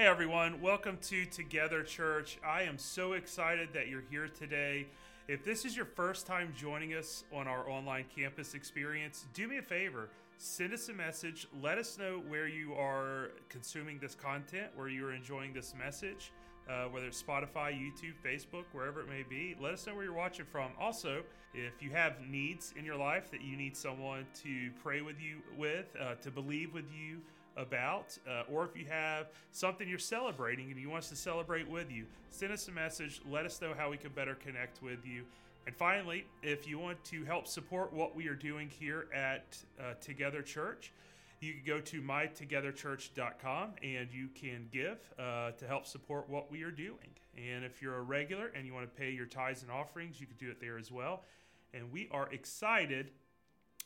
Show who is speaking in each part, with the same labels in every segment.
Speaker 1: Hey everyone, welcome to Together Church. I am so excited that you're here today. If this is your first time joining us on our online campus experience, do me a favor. Send us a message. Let us know where you are consuming this content, where you are enjoying this message, uh, whether it's Spotify, YouTube, Facebook, wherever it may be. Let us know where you're watching from. Also, if you have needs in your life that you need someone to pray with you with, uh, to believe with you, about, uh, or if you have something you're celebrating and you want us to celebrate with you, send us a message. Let us know how we can better connect with you. And finally, if you want to help support what we are doing here at uh, Together Church, you can go to mytogetherchurch.com and you can give uh, to help support what we are doing. And if you're a regular and you want to pay your tithes and offerings, you can do it there as well. And we are excited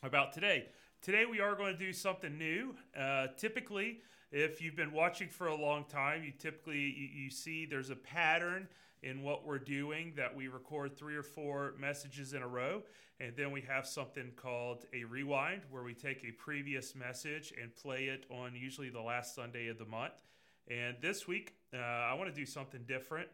Speaker 1: about today. Today we are going to do something new. Uh, typically, if you've been watching for a long time, you typically you, you, see there's a pattern in what we're doing that we record three or four messages in a row, and then we have something called a rewind where we take a previous message and play it on usually the last Sunday of the month. And this week, uh, I want to do something different,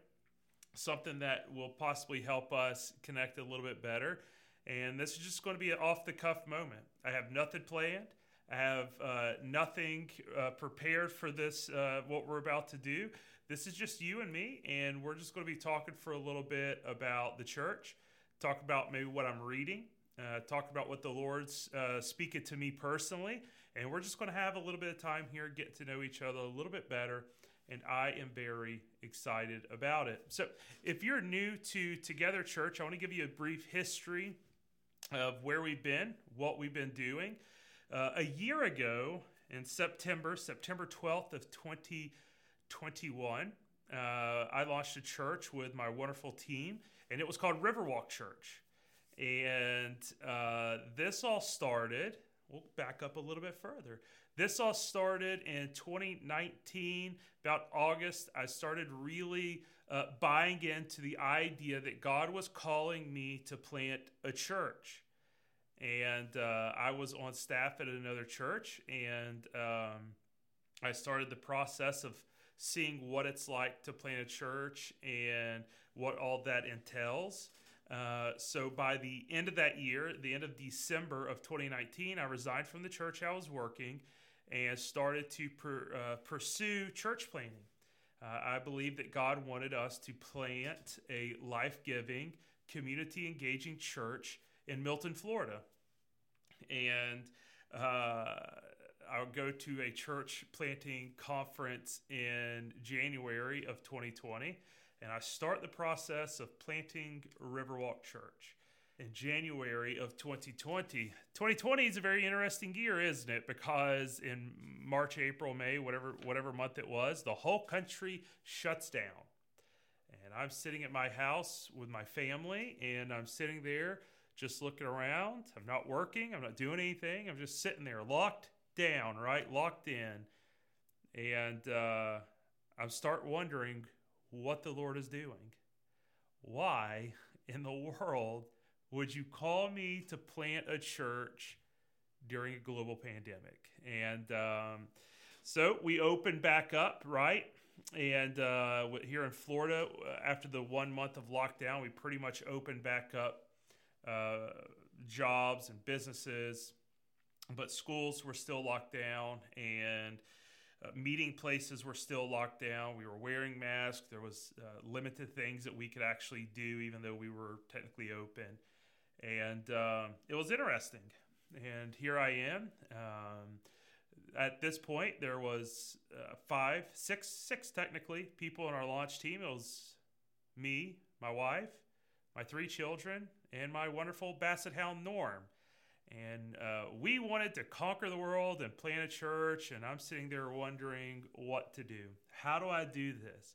Speaker 1: something that will possibly help us connect a little bit better and this is just going to be an off the cuff moment. I have nothing planned. I have uh, nothing uh, prepared for this, uh, what we're about to do. This is just you and me, and we're just going to be talking for a little bit about the church, talk about maybe what I'm reading, uh, talk about what the Lord's uh, speaking to me personally, and we're just going to have a little bit of time here, get to know each other a little bit better, and I am very excited about it. So, if you're new to Together Church, I want to give you a brief history of where we've been, what we've been doing. Uh, a year ago, in September, September 12th of 2021, uh, I launched a church with my wonderful team, and it was called Riverwalk Church. And uh, this all started, we'll back up a little bit further. This all started in 2019, about August. I started really uh, buying into the idea that God was calling me to plant a church. And uh, I was on staff at another church, and um, I started the process of seeing what it's like to plant a church and what all that entails. Uh, so by the end of that year, the end of December of 2019, I resigned from the church I was working and started to per, uh, pursue church planting. Uh, I believe that God wanted us to plant a life giving, community engaging church in Milton, Florida. And uh, I'll go to a church planting conference in January of 2020, and I start the process of planting Riverwalk Church in January of 2020. 2020 is a very interesting year, isn't it? Because in March, April, May, whatever whatever month it was, the whole country shuts down. And I'm sitting at my house with my family and I'm sitting there just looking around. I'm not working, I'm not doing anything. I'm just sitting there locked down, right? Locked in. And uh, I start wondering what the Lord is doing. Why in the world would you call me to plant a church during a global pandemic? And um, so we opened back up, right? And uh, here in Florida, uh, after the one month of lockdown, we pretty much opened back up uh, jobs and businesses, but schools were still locked down and uh, meeting places were still locked down. We were wearing masks. There was uh, limited things that we could actually do, even though we were technically open and uh, it was interesting. And here I am. Um, at this point, there was uh, five, six, six technically people on our launch team. It was me, my wife, my three children, and my wonderful Basset Hound Norm. And uh, we wanted to conquer the world and plant a church. And I'm sitting there wondering what to do. How do I do this?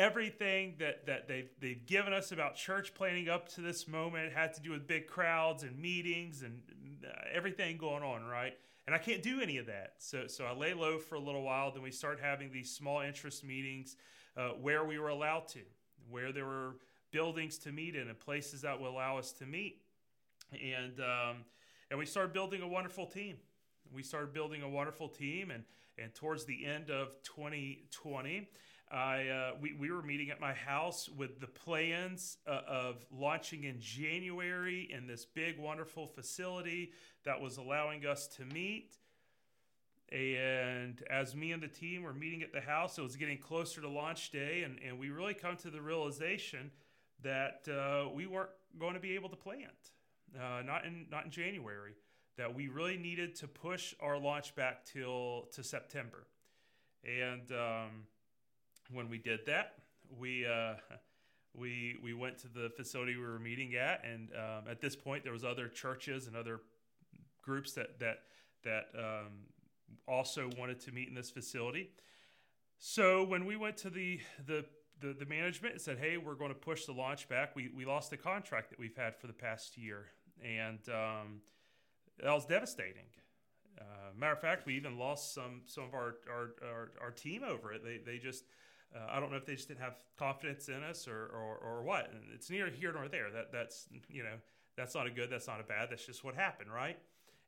Speaker 1: Everything that, that they've, they've given us about church planning up to this moment had to do with big crowds and meetings and uh, everything going on, right? And I can't do any of that. So, so I lay low for a little while. Then we start having these small interest meetings uh, where we were allowed to, where there were buildings to meet in and places that will allow us to meet. And, um, and we started building a wonderful team. We started building a wonderful team and And towards the end of 2020, I, uh, we, we were meeting at my house with the plans uh, of launching in January in this big, wonderful facility that was allowing us to meet. And as me and the team were meeting at the house, it was getting closer to launch day, and, and we really come to the realization that uh, we weren't going to be able to plant, uh, not in not in January. That we really needed to push our launch back till to September, and um, when we did that, we uh, we we went to the facility we were meeting at, and um, at this point, there was other churches and other groups that that that um, also wanted to meet in this facility. So when we went to the the the, the management and said, "Hey, we're going to push the launch back." We we lost the contract that we've had for the past year, and um, that was devastating. Uh, matter of fact, we even lost some some of our our, our, our team over it. They they just uh, I don't know if they just didn't have confidence in us or, or, or what. And it's neither here nor there. That that's you know that's not a good. That's not a bad. That's just what happened, right?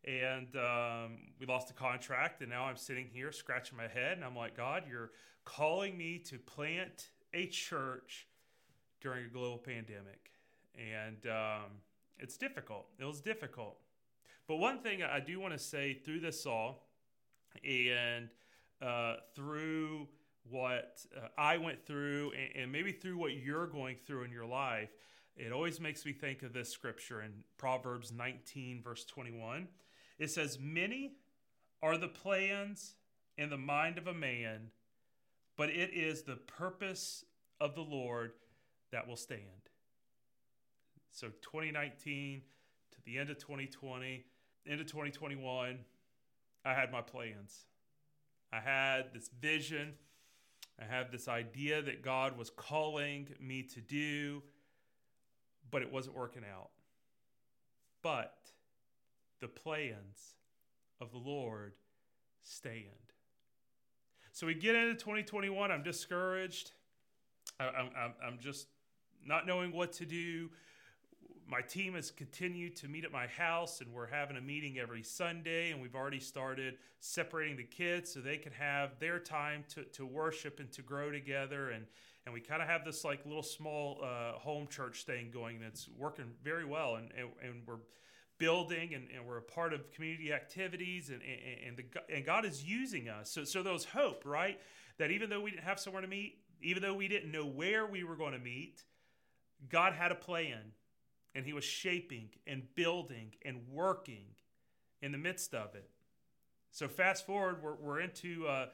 Speaker 1: And um, we lost the contract, and now I'm sitting here scratching my head, and I'm like, God, you're calling me to plant a church during a global pandemic, and um, it's difficult. It was difficult. But one thing I do want to say through this all, and uh, through what uh, I went through, and, and maybe through what you're going through in your life, it always makes me think of this scripture in Proverbs 19, verse 21. It says, Many are the plans in the mind of a man, but it is the purpose of the Lord that will stand. So 2019 to the end of 2020, into 2021, I had my plans. I had this vision I have this idea that God was calling me to do, but it wasn't working out. But the plans of the Lord stand. So we get into 2021. I'm discouraged. I, am I'm, I'm just not knowing what to do my team has continued to meet at my house and we're having a meeting every sunday and we've already started separating the kids so they can have their time to, to worship and to grow together. And and we kind of have this like little small uh, home church thing going and it's working very well. And, and, and we're building and, and, we're a part of community activities and, and, and, the, and god is using us. So, so there hope right? That even though we didn't have somewhere to meet even though we didn't know where we were going to meet god had a plan and he was shaping and building and working in the midst of it. So fast forward, we're, we're into uh,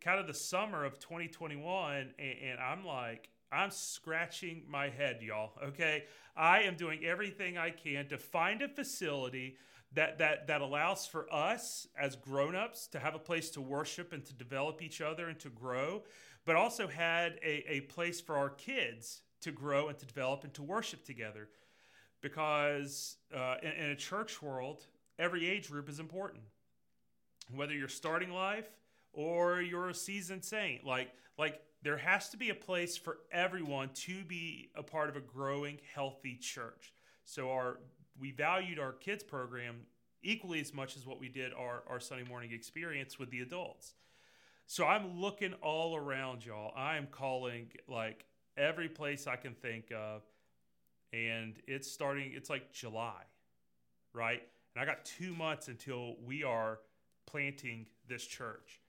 Speaker 1: kind of the summer of 2021, and, and I'm like, I'm scratching my head, y'all. Okay, I am doing everything I can to find a facility that that that allows for us as grown-ups to have a place to worship and to develop each other and to grow, but also had a, a place for our kids to grow and to develop and to worship together because uh, in, in a church world, every age group is important. Whether you're starting life or you're a seasoned saint, like like there has to be a place for everyone to be a part of a growing, healthy church. So our we valued our kids program equally as much as what we did our, our Sunday morning experience with the adults. So I'm looking all around, y'all. I am calling like every place I can think of and it's starting it's like july right? And i got two months until we are planting this church.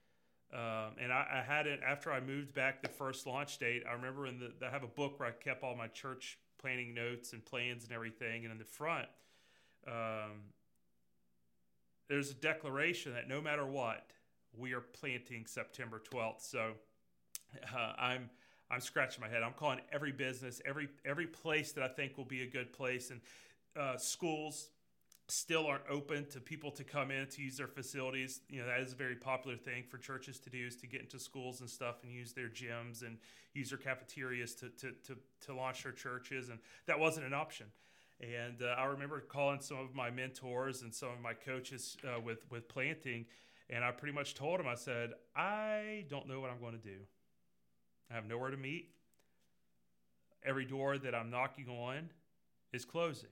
Speaker 1: Um, and I, I, had it after i moved back the first launch date i remember in the i have a book where i kept all my church planning notes and plans and everything and in the front um, there's a declaration that no matter what we are planting september 12th so uh, i'm I'm scratching my head. I'm calling every business, every every place that I think will be a good place, and uh, schools still aren't open to people to come in to use their facilities. You know that is a very popular thing for churches to do is to get into schools and stuff and use their gyms and use their cafeterias to to to, to launch their churches, and that wasn't an option. And uh, I remember calling some of my mentors and some of my coaches uh, with with planting, and I pretty much told them I said I don't know what I'm going to do. I have nowhere to meet. Every door that I'm knocking on is closing.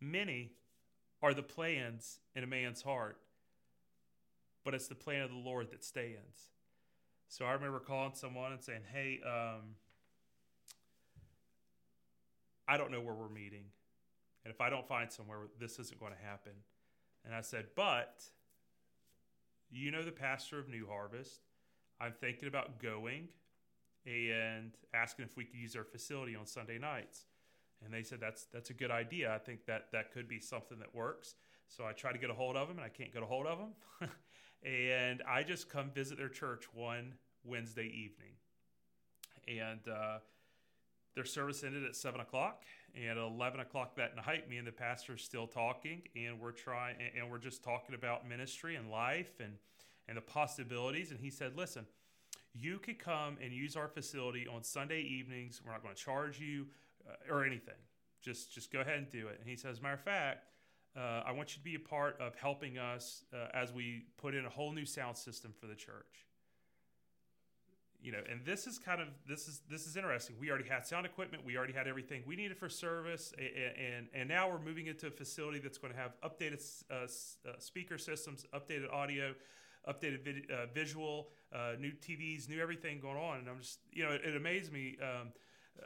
Speaker 1: Many are the plans in a man's heart, but it's the plan of the Lord that stands. So I remember calling someone and saying, "Hey, um, I don't know where we're meeting, and if I don't find somewhere, this isn't going to happen." And I said, "But you know the pastor of New Harvest. I'm thinking about going and asking if we could use their facility on Sunday nights." And they said, "That's that's a good idea. I think that that could be something that works." So I try to get a hold of them, and I can't get a hold of them. and I just come visit their church one Wednesday evening. And uh, their service ended at seven o'clock, and at eleven o'clock that night, me and the pastor are still talking, and we're trying, and we're just talking about ministry and life and and the possibilities. And he said, "Listen, you could come and use our facility on Sunday evenings. We're not going to charge you uh, or anything. Just just go ahead and do it." And he says, as a "Matter of fact." Uh, I want you to be a part of helping us uh, as we put in a whole new sound system for the church. You know, and this is kind of this is this is interesting. We already had sound equipment. We already had everything we needed for service, and and, and now we're moving into a facility that's going to have updated uh, uh, speaker systems, updated audio, updated vid- uh, visual, uh, new TVs, new everything going on. And I'm just you know, it, it amazed me. Um,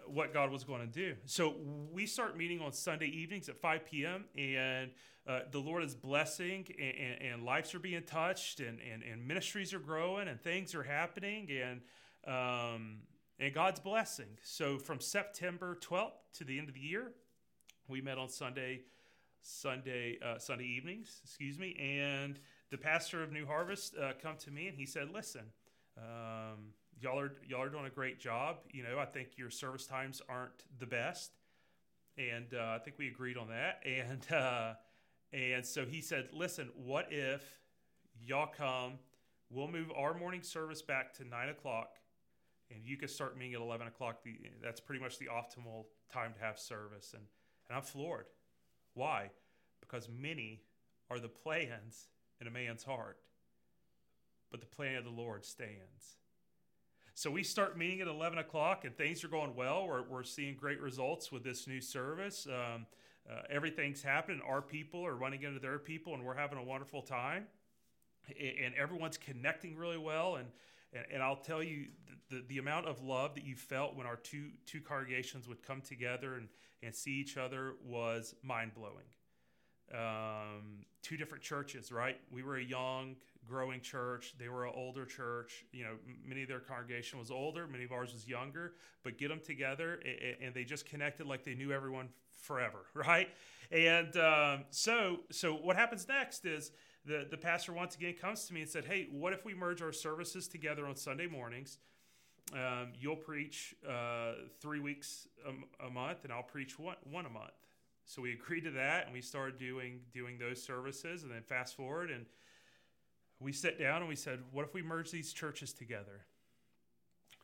Speaker 1: what God was going to do. So we start meeting on Sunday evenings at 5 p.m. and uh, the Lord is blessing and, and, and, lives are being touched and, and, and ministries are growing and things are happening and um, and God's blessing. So from September 12th to the end of the year, we met on Sunday, Sunday, uh, Sunday evenings, excuse me, and the pastor of New Harvest uh, come to me and he said, "Listen." Um, y'all are y'all are doing a great job. You know, I think your service times aren't the best, and uh, I think we agreed on that. And uh, and so he said, "Listen, what if y'all come? We'll move our morning service back to nine o'clock, and you can start meeting at eleven o'clock. The, that's pretty much the optimal time to have service." And and I'm floored. Why? Because many are the plans in a man's heart, but the plan of the Lord stands. So we start meeting at 11 o'clock and things are going well. We're, we're seeing great results with this new service. Um, uh, everything's happening. Our people are running into their people and we're having a wonderful time. And everyone's connecting really well. And, and, and I'll tell you, the, the, the amount of love that you felt when our two, two congregations would come together and, and see each other was mind blowing. Um, two different churches, right? We were a young, growing church. They were an older church. You know, many of their congregation was older, many of ours was younger, but get them together and they just connected like they knew everyone forever, right? And um, so, so what happens next is the the pastor once again comes to me and said, "Hey, what if we merge our services together on Sunday mornings?" Um, you'll preach uh, three weeks a, a, month, and I'll preach one, one a month. So we agreed to that, and we started doing doing those services. And then fast forward, and we sat down and we said, what if we merge these churches together?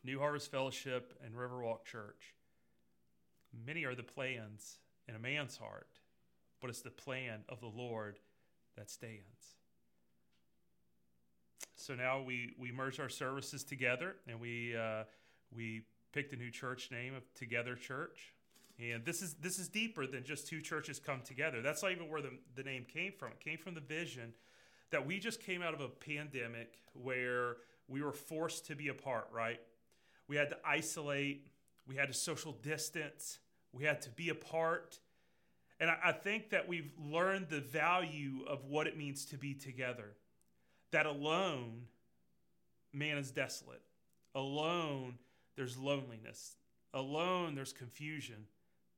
Speaker 1: New Harvest Fellowship and Riverwalk Church. Many are the plans in a man's heart, but it's the plan of the Lord that stands. So now we, we merged our services together and we, uh, we picked a new church name of Together Church. And this is this is deeper than just two churches come together. That's not even where the, the name came from. It came from the vision that we just came out of a pandemic where we were forced to be apart, right? We had to isolate, we had to social distance, we had to be apart. And I, I think that we've learned the value of what it means to be together. That alone, man is desolate. Alone, there's loneliness. Alone, there's confusion.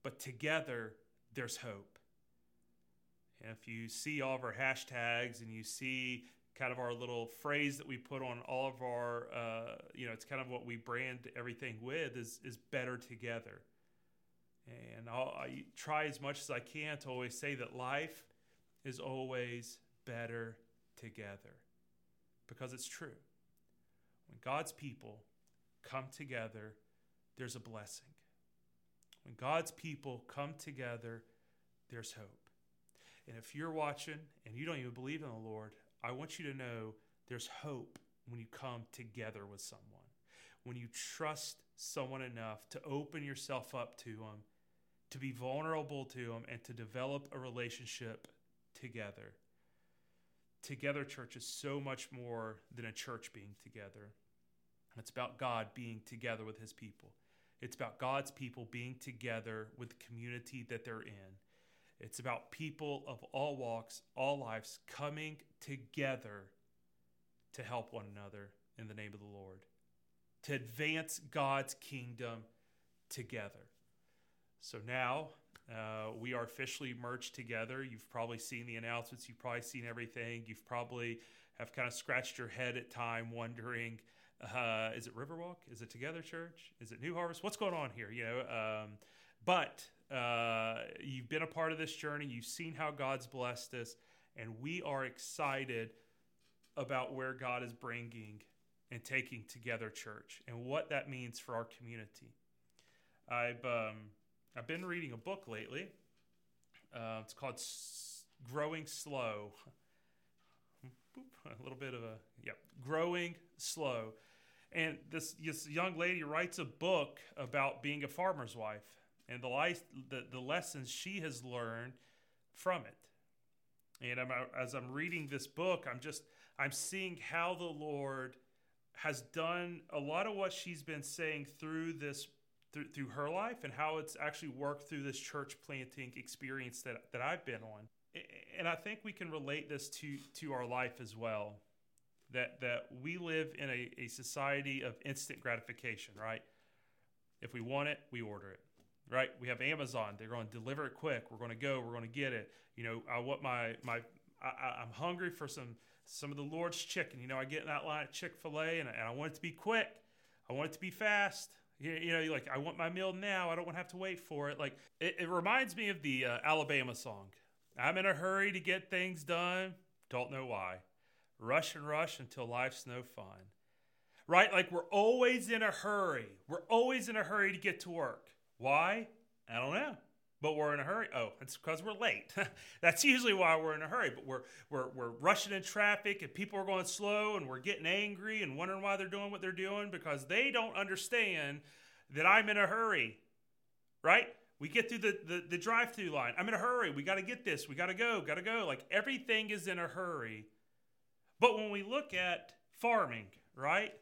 Speaker 1: But together, there's hope. If you see all of our hashtags and you see kind of our little phrase that we put on all of our, uh, you know, it's kind of what we brand everything with is, is better together. And I'll, I try as much as I can to always say that life is always better together because it's true. When God's people come together, there's a blessing. When God's people come together, there's hope. And if you're watching and you don't even believe in the Lord, I want you to know there's hope when you come together with someone. When you trust someone enough to open yourself up to them, to be vulnerable to them, and to develop a relationship together. Together Church is so much more than a church being together. It's about God being together with his people. It's about God's people being together with the community that they're in. It's about people of all walks, all lives coming together to help one another in the name of the Lord, to advance God's kingdom together. So now uh, we are officially merged together. You've probably seen the announcements. You've probably seen everything. You've probably have kind of scratched your head at time wondering, uh, is it Riverwalk? Is it Together Church? Is it New Harvest? What's going on here? You know, um, but uh, you've been a part of this journey. You've seen how God's blessed us, and we are excited about where God is bringing and taking together church and what that means for our community. I've um, I've been reading a book lately. Uh, it's called S- Growing Slow. a little bit of a yep, Growing Slow, and this this young lady writes a book about being a farmer's wife and the life the, the lessons she has learned from it. And I'm, uh, as I'm reading this book, I'm just I'm seeing how the Lord has done a lot of what she's been saying through this through, through her life and how it's actually worked through this church planting experience that, that I've been on. And I think we can relate this to, to our life as well. That, that we live in a, a society of instant gratification, right? If we want it, we order it, right? We have Amazon. They're going to deliver it quick. We're going to go. We're going to get it. You know, I want my, my I, I'm hungry for some, some of the Lord's chicken. You know, I get in that line at Chick fil A and, and I want it to be quick. I want it to be fast. You, you know, like I want my meal now. I don't want to have to wait for it. Like it, it reminds me of the uh, Alabama song. I'm in a hurry to get things done. Don't know why. Rush and rush until life's no fun. Right? Like we're always in a hurry. We're always in a hurry to get to work. Why? I don't know but we're in a hurry. Oh, it's because we're late. That's usually why we're in a hurry. But we're we're we're rushing in traffic, and people are going slow, and we're getting angry and wondering why they're doing what they're doing because they don't understand that I'm in a hurry. Right? We get through the the, the drive-through line. I'm in a hurry. We got to get this. We got to go. Got to go. Like everything is in a hurry. But when we look at farming, right?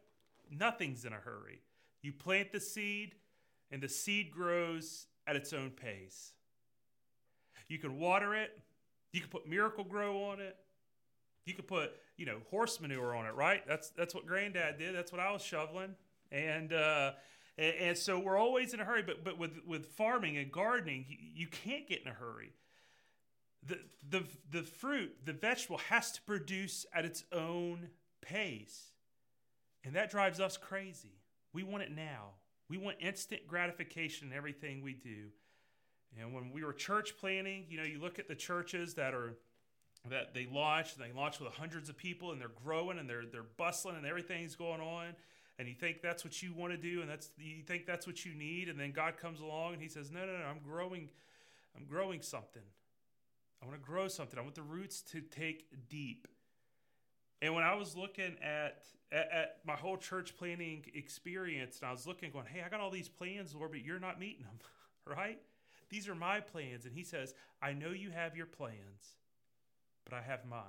Speaker 1: Nothing's in a hurry. You plant the seed, and the seed grows at its own pace. You can water it. You can put Miracle-Gro on it. You could put, you know, horse manure on it, right? That's that's what Granddad did. That's what I was shoveling, and uh, and, and so we're always in a hurry. But but with with farming and gardening, you, you can't get in a hurry. The the the fruit, the vegetable has to produce at its own pace, and that drives us crazy. We want it now. We want instant gratification in everything we do. And when we were church planning, you know, you look at the churches that are that they launch, they launch with hundreds of people and they're growing and they're they're bustling and everything's going on. And you think that's what you want to do and that's you think that's what you need, and then God comes along and he says, No, no, no, I'm growing, I'm growing something. I want to grow something. I want the roots to take deep. And when I was looking at, at, at my whole church planning experience, and I was looking, going, "Hey, I got all these plans, Lord, but you're not meeting them, right? These are my plans." And He says, "I know you have your plans, but I have mine."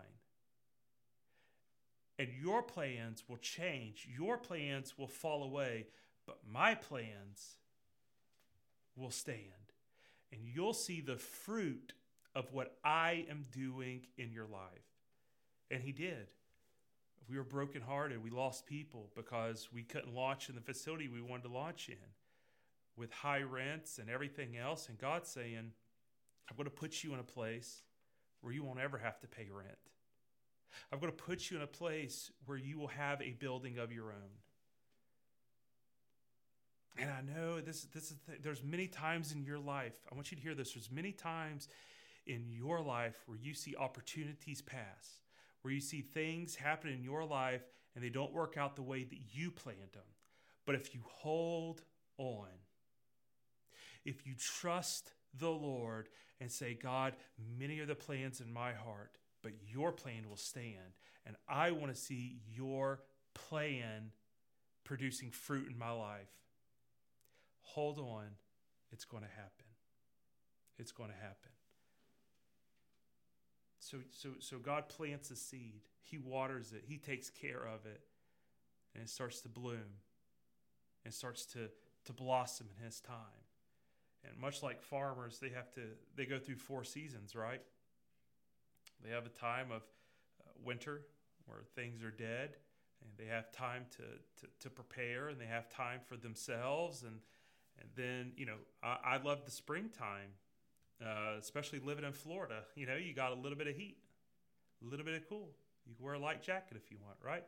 Speaker 1: And your plans will change. Your plans will fall away, but my plans will stand. And you'll see the fruit of what I am doing in your life. And he did we were brokenhearted. We lost people because we couldn't launch in the facility we wanted to launch in with high rents and everything else. And God's saying, I'm going to put you in a place where you won't ever have to pay rent. I'm going to put you in a place where you will have a building of your own. And I know this, this is the, there's many times in your life. I want you to hear this. There's many times in your life where you see opportunities pass where you see things happen in your life and they don't work out the way that you planned them. But if you hold on, if you trust the Lord and say, God, many are the plans in my heart, but your plan will stand. And I want to see your plan producing fruit in my life. Hold on, it's going to happen. It's going to happen. So, so, so God plants a seed. He waters it. He takes care of it. And it starts to bloom and starts to, to blossom in His time. And much like farmers, they have to, they go through four seasons, right? They have a time of uh, winter where things are dead and they have time to, to, to, prepare and they have time for themselves and and then you know I, I love the springtime uh, especially living in Florida you know you got a little bit of heat a little bit of cool. You can wear a light jacket if you want right?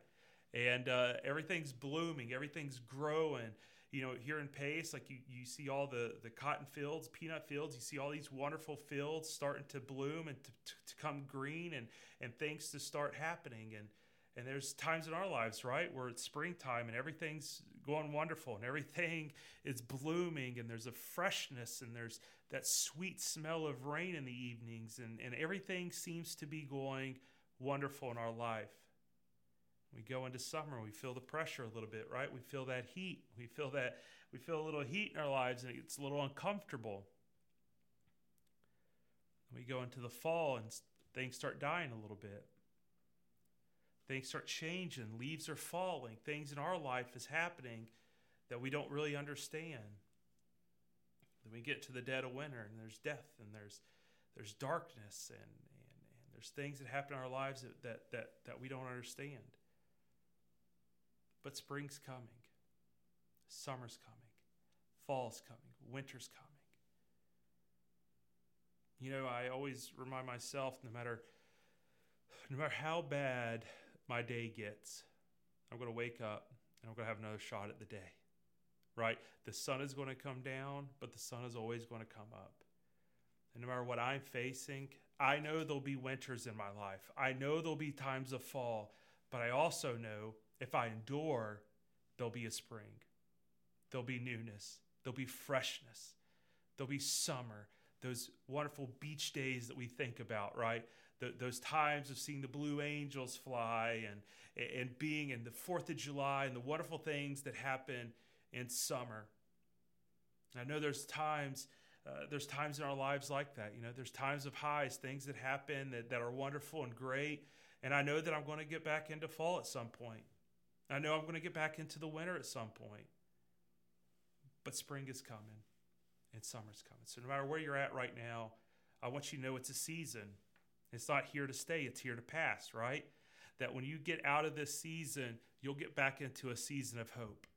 Speaker 1: And uh, everything's blooming everything's growing. You know here in pace like you, you see all the the cotton fields peanut fields. You see all these wonderful fields starting to bloom and to, to, to come green and and things to start happening. And and there's times in our lives, right, where it's springtime and everything's going wonderful and everything is blooming and there's a freshness and there's that sweet smell of rain in the evenings and, and everything seems to be going wonderful in our life. We go into summer, we feel the pressure a little bit, right? We feel that heat. We feel that we feel a little heat in our lives and it's a little uncomfortable. We go into the fall and things start dying a little bit things start changing, leaves are falling, things in our life is happening that we don't really understand. Then we get to the dead of winter and there's death and there's there's darkness and, and, and there's things that happen in our lives that, that, that, that we don't understand. But spring's coming, summer's coming, fall's coming, winter's coming. You know, I always remind myself no matter no matter how bad my day gets, I'm going to wake up and I'm going to have another shot at the day. Right? The sun is going to come down, but the sun is always going to come up. And no matter what I'm facing, I know there'll be winters in my life. I know there'll be times of fall, but I also know if I endure, there'll be a spring. There'll be newness. There'll be freshness. There'll be summer. Those wonderful beach days that we think about, right? Those times of seeing the blue angels fly and and being in the Fourth of July and the wonderful things that happen in summer. I know there's times. Uh, there's times in our lives like that. You know, there's times of highs, things that happen that, that are wonderful and great. And I know that I'm going to get back into fall at some point. I know I'm going to get back into the winter at some point. But spring is coming and summer's coming. So no matter where you're at right now, I want you to know it's a season. It's not here to stay, it's here to pass, right? That when you get out of this season, you'll get back into a season of hope.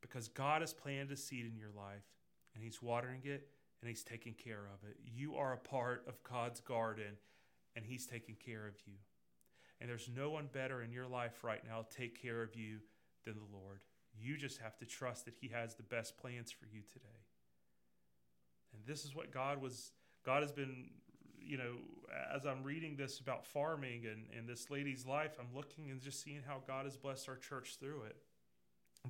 Speaker 1: Because God has planted a seed in your life and He's watering it and He's taking care of it. You are a part of God's garden and He's taking care of you. And there's no one better in your life right now to take care of you than the Lord. You just have to trust that He has the best plans for you today. And this is what God was God has been you know, as I'm reading this about farming and, and this lady's life, I'm looking and just seeing how God has blessed our church through it.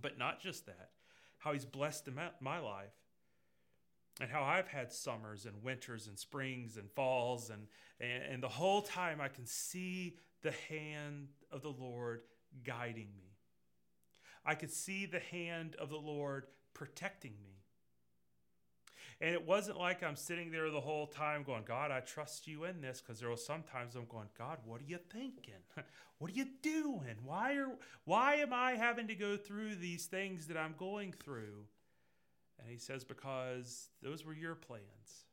Speaker 1: But not just that, how He's blessed my life and how I've had summers and winters and springs and falls and, and, and the whole time I can see the hand of the Lord guiding me. I could see the hand of the Lord protecting me. And it wasn't like I'm sitting there the whole time going, God, I trust you in this. Because there was sometimes I'm going, God, what are you thinking? what are you doing? Why are why am I having to go through these things that I'm going through? And he says, Because those were your plans,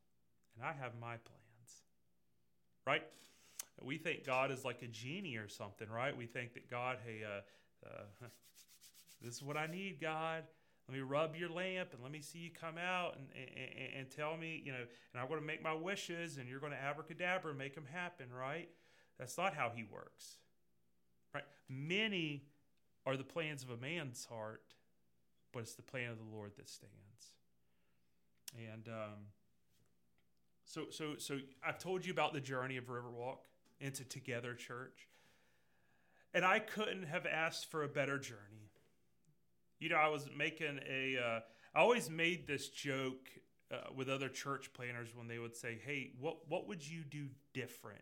Speaker 1: and I have my plans. Right? We think God is like a genie or something, right? We think that God, hey, uh, uh, this is what I need, God. Let me rub your lamp and let me see you come out and, and, and tell me, you know, and I'm going to make my wishes and you're going to abracadabra and make them happen, right? That's not how he works, right? Many are the plans of a man's heart, but it's the plan of the Lord that stands. And um, so, so, so I've told you about the journey of Riverwalk into Together Church, and I couldn't have asked for a better journey you know, I was making a. Uh, I always made this joke uh, with other church planners when they would say, "Hey, what what would you do different?"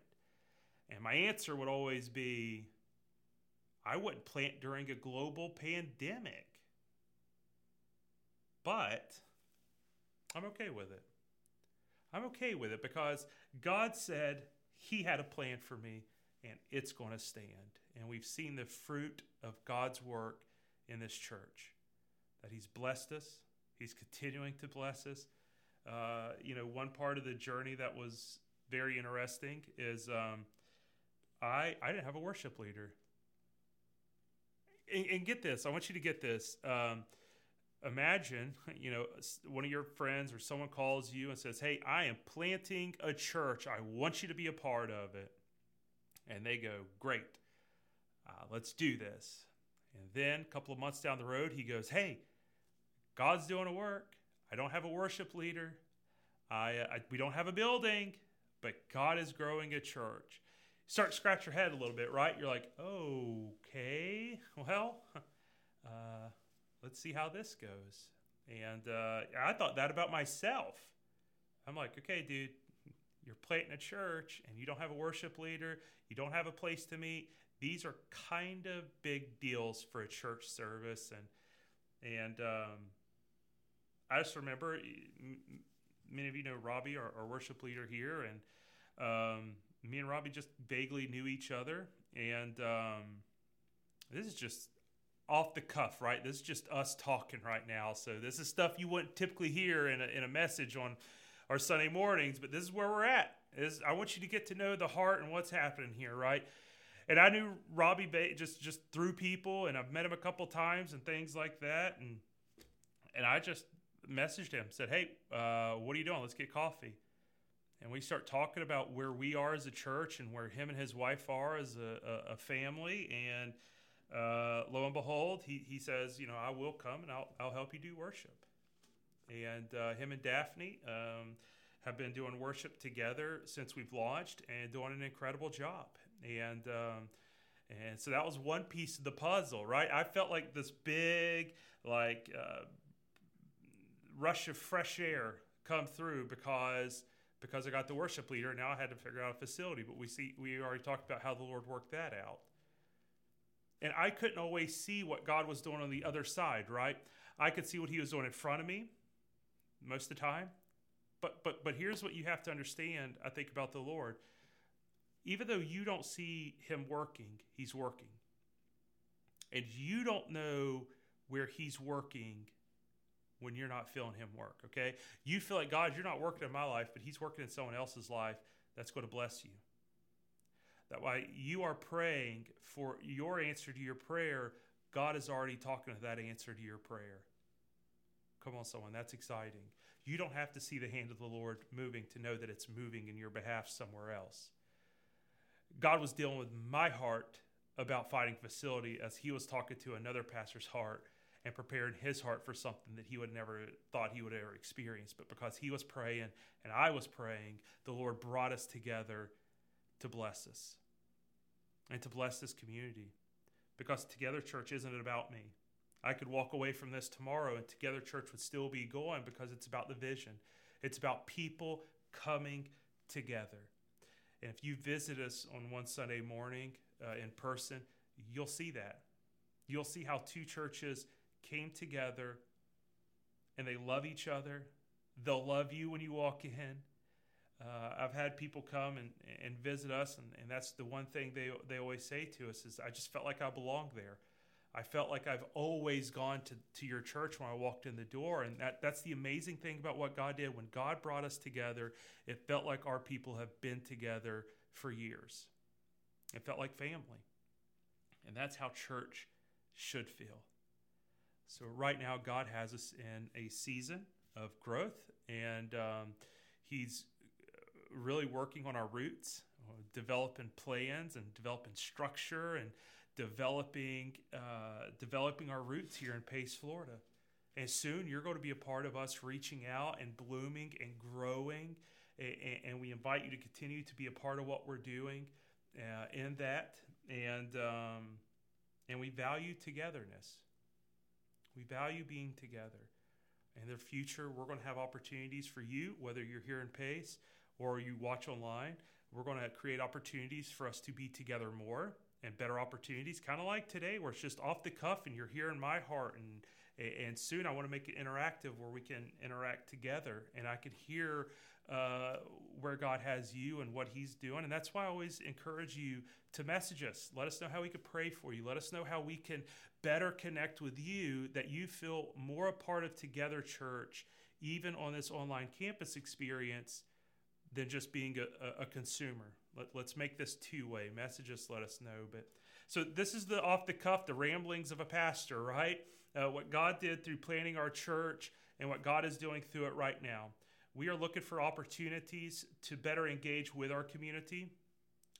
Speaker 1: And my answer would always be, "I wouldn't plant during a global pandemic." But I'm okay with it. I'm okay with it because God said He had a plan for me, and it's going to stand. And we've seen the fruit of God's work in this church that He's blessed us, He's continuing to bless us. Uh, you know, one part of the journey that was very interesting is um, I I didn't have a worship leader. And, and get this, I want you to get this. Um, imagine, you know, one of your friends or someone calls you and says, "Hey, I am planting a church. I want you to be a part of it." And they go, "Great, uh, let's do this." And then a couple of months down the road, he goes, "Hey, God's doing a work. I don't have a worship leader. I, I we don't have a building, but God is growing a church." Start scratch your head a little bit, right? You're like, "Okay, well." Uh, let's see how this goes. And uh, I thought that about myself. I'm like, okay, dude, you're planting a church and you don't have a worship leader, you don't have a place to meet. These are kind of big deals for a church service, and and um, I just remember many of you know Robbie, our, our worship leader here, and um, me and Robbie just vaguely knew each other, and um, this is just off the cuff, right? This is just us talking right now. So this is stuff you wouldn't typically hear in a, in a message on our Sunday mornings, but this is where we're at. Is I want you to get to know the heart and what's happening here, right? And I knew Robbie ba- just just through people, and I've met him a couple times and things like that, and and I just messaged him, said, "Hey, uh, what are you doing? Let's get coffee." And we start talking about where we are as a church and where him and his wife are as a, a, a family, and uh, lo and behold, he, he says, you know, I will come and I'll, I'll help you do worship. And uh, him and Daphne um, have been doing worship together since we've launched and doing an incredible job. And um, and so that was one piece of the puzzle, right? I felt like this big, like uh, rush of fresh air come through because because I got the worship leader. Now I had to figure out a facility, but we see we already talked about how the Lord worked that out. And I couldn't always see what God was doing on the other side, right? I could see what he was doing in front of me most of the time. But but but here's what you have to understand, I think about the Lord. Even though you don't see him working, he's working. And you don't know where he's working when you're not feeling him work, okay? You feel like God, you're not working in my life, but he's working in someone else's life. That's going to bless you. That why you are praying for your answer to your prayer, God is already talking to that answer to your prayer. Come on, someone, that's exciting. You don't have to see the hand of the Lord moving to know that it's moving in your behalf somewhere else. God was dealing with my heart about fighting facility as he was talking to another pastor's heart and prepared his heart for something that he would never thought he would ever experience. But because he was praying and I was praying, the Lord brought us together to bless us and to bless this community. Because Together Church isn't about me. I could walk away from this tomorrow and Together Church would still be going because it's about the vision. It's about people coming together. And if you visit us on one Sunday morning uh, in person, you'll see that. You'll see how two churches came together and they love each other. They'll love you when you walk in. Uh, I've had people come and, and visit us, and, and that's the one thing they, they always say to us is, I just felt like I belonged there. I felt like I've always gone to, to your church when I walked in the door. And that, that's the amazing thing about what God did. When God brought us together, it felt like our people have been together for years. It felt like family. And that's how church should feel. So, right now, God has us in a season of growth, and um, He's really working on our roots, uh, developing plans and developing structure and developing uh, developing our roots here in Pace, Florida. And soon you're going to be a part of us reaching out and blooming and growing. And, and we invite you to continue to be a part of what we're doing uh, in that. And um, and we value togetherness. We value being together. In the future, we're going to have opportunities for you, whether you're here in Pace or you watch online, we're going to create opportunities for us to be together more and better opportunities, kind of like today, where it's just off the cuff and you're hearing my heart. And And soon I want to make it interactive where we can interact together. And I could hear uh, where God has you and what He's doing. And that's why I always encourage you to message us. Let us know how we could pray for you. Let us know how we can better connect with you, that you feel more a part of Together Church, even on this online campus experience, than just being a, a, consumer. Let, let's make this two way. Message us, let us know. But so this is the off the cuff, the ramblings of a pastor, right? Uh, what God did through planning our church and what God is doing through it right now. We are looking for opportunities to better engage with our community.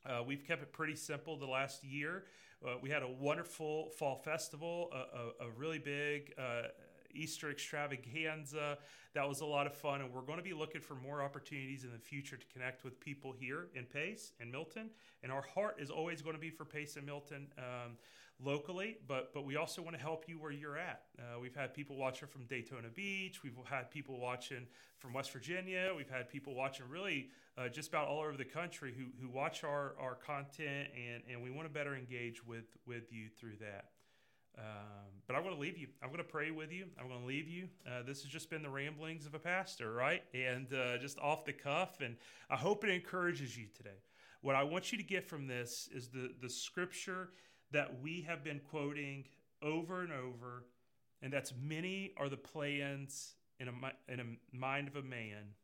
Speaker 1: Uh, we've kept it pretty simple the last year. Uh, we had a wonderful fall festival, a, a, a really big uh, Easter extravaganza. That was a lot of fun, and we're going to be looking for more opportunities in the future to connect with people here in Pace and Milton. And our heart is always going to be for Pace and Milton. Um, locally, but but we also want to help you where you're at. Uh, we've had people watching from Daytona Beach. We've had people watching from West Virginia. We've had people watching really uh, just about all over the country who, who watch our, our content, and, and we want to better engage with with you through that. Um, but I want to leave you. I'm going to pray with you. I'm going to leave you. Uh, this has just been the ramblings of a pastor, right? And uh, just off the cuff. And I hope it encourages you today. What I want you to get from this is the, the scripture that we have been quoting over and over, and that's many are the plans in a, in a mind of a man,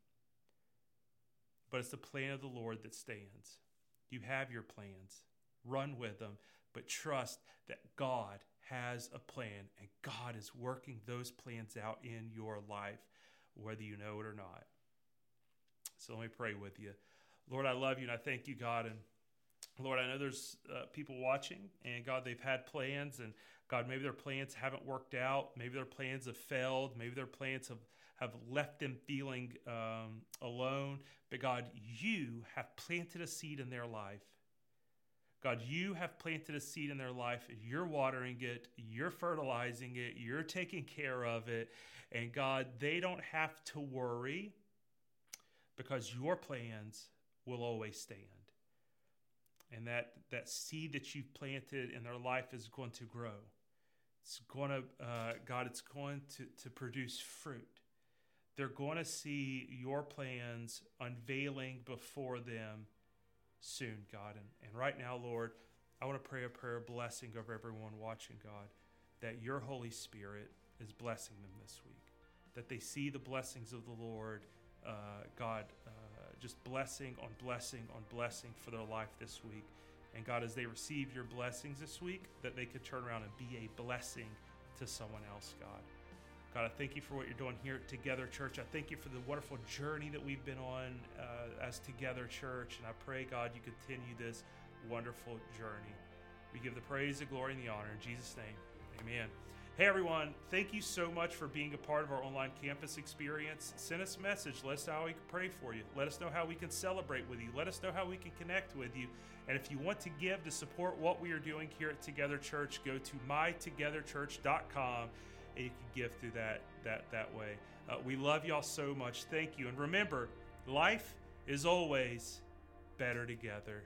Speaker 1: but it's the plan of the Lord that stands. You have your plans, run with them, but trust that God has a plan and God is working those plans out in your life, whether you know it or not. So let me pray with you. Lord, I love you and I thank you, God, and Lord, I know there's uh, people watching, and God, they've had plans, and God, maybe their plans haven't worked out. Maybe their plans have failed. Maybe their plans have, have left them feeling um, alone. But God, you have planted a seed in their life. God, you have planted a seed in their life. You're watering it, you're fertilizing it, you're taking care of it. And God, they don't have to worry because your plans will always stand and that that seed that you've planted in their life is going to grow. It's going to uh, God. It's going to to produce fruit. They're going to see your plans unveiling before them soon, God. And, and right now, Lord, I want to pray a prayer blessing over everyone watching, God, that your Holy Spirit is blessing them this week, that they see the blessings of the Lord, uh, God, uh, just blessing on blessing on blessing for their life this week. And God, as they receive your blessings this week, that they could turn around and be a blessing to someone else, God. God, I thank you for what you're doing here Together Church. I thank you for the wonderful journey that we've been on uh, as Together Church. And I pray, God, you continue this wonderful journey. We give the praise, the glory, and the honor in Jesus' name. Amen. Hey everyone, thank you so much for being a part of our online campus experience. Send us a message. Let us know how we can pray for you. Let us know how we can celebrate with you. Let us know how we can connect with you. And if you want to give to support what we are doing here at Together Church, go to mytogetherchurch.com and you can give through that that that way. Uh, we love y'all so much. Thank you. And remember, life is always better together.